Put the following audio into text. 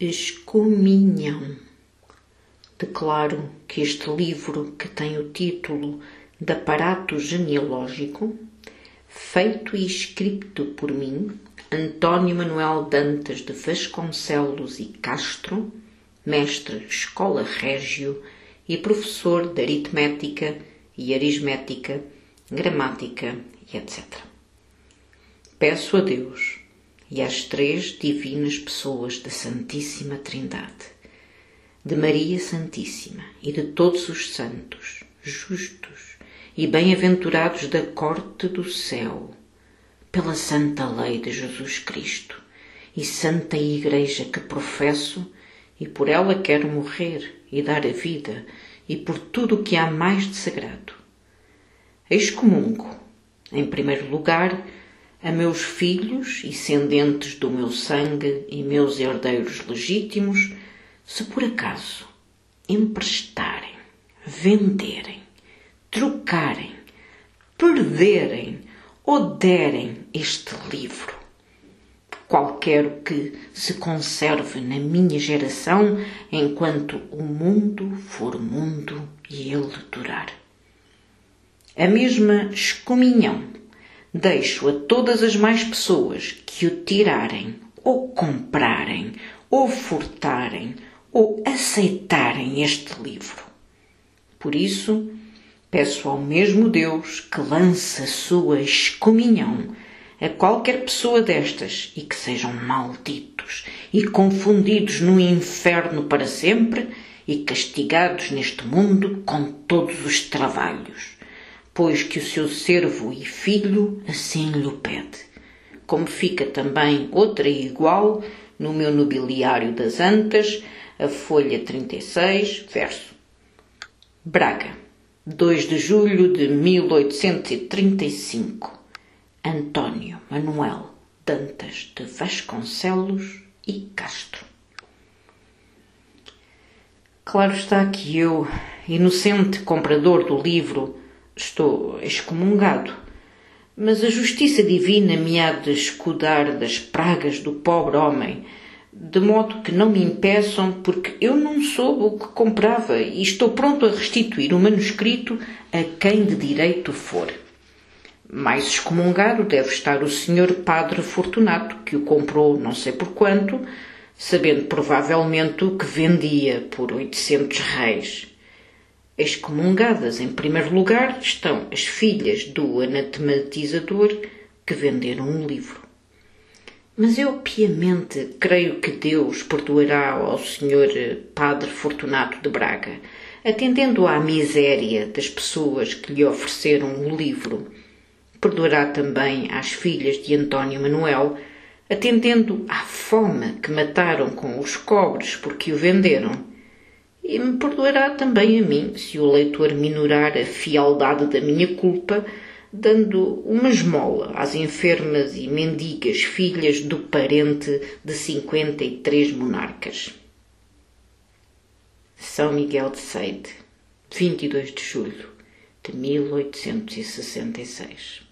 Excomunhão. Declaro que este livro, que tem o título de Aparato Genealógico, feito e escrito por mim, António Manuel Dantas de Vasconcelos e Castro, mestre Escola Régio e professor de aritmética e aritmética, gramática e etc. Peço a Deus e às três divinas pessoas da Santíssima Trindade, de Maria Santíssima e de todos os santos, justos e bem-aventurados da corte do céu, pela santa lei de Jesus Cristo e santa Igreja que professo e por ela quero morrer e dar a vida e por tudo o que há mais de sagrado. Excomungo, em primeiro lugar, a meus filhos, descendentes do meu sangue e meus herdeiros legítimos, se por acaso emprestarem, venderem, trocarem, perderem ou derem este livro, qualquer que se conserve na minha geração enquanto o mundo for mundo e ele durar. A mesma excomunhão deixo a todas as mais pessoas que o tirarem, ou comprarem, ou furtarem, ou aceitarem este livro. Por isso, peço ao mesmo Deus que lance a sua excomunhão a qualquer pessoa destas e que sejam malditos e confundidos no inferno para sempre e castigados neste mundo com todos os trabalhos pois que o seu servo e filho assim lhe pede. Como fica também outra igual no meu nobiliário das Antas, a folha 36, verso. Braga, 2 de julho de 1835. Antônio Manuel Dantas de Vasconcelos e Castro. Claro está que eu, inocente comprador do livro, estou excomungado. Mas a justiça divina me há de escudar das pragas do pobre homem, de modo que não me impeçam, porque eu não soube o que comprava e estou pronto a restituir o manuscrito a quem de direito for. Mais excomungado deve estar o senhor Padre Fortunato, que o comprou não sei por quanto, sabendo provavelmente o que vendia por oitocentos reis. Excomungadas, em primeiro lugar, estão as filhas do anatematizador que venderam um livro. Mas eu piamente creio que Deus perdoará ao Senhor Padre Fortunato de Braga, atendendo à miséria das pessoas que lhe ofereceram o livro. Perdoará também às filhas de António Manuel, atendendo à fome que mataram com os cobres porque o venderam e me perdoará também a mim se o leitor minorar a fialdade da minha culpa, dando uma esmola às enfermas e mendigas filhas do parente de cinquenta e três monarcas. São Miguel de Seide, 22 de julho de 1866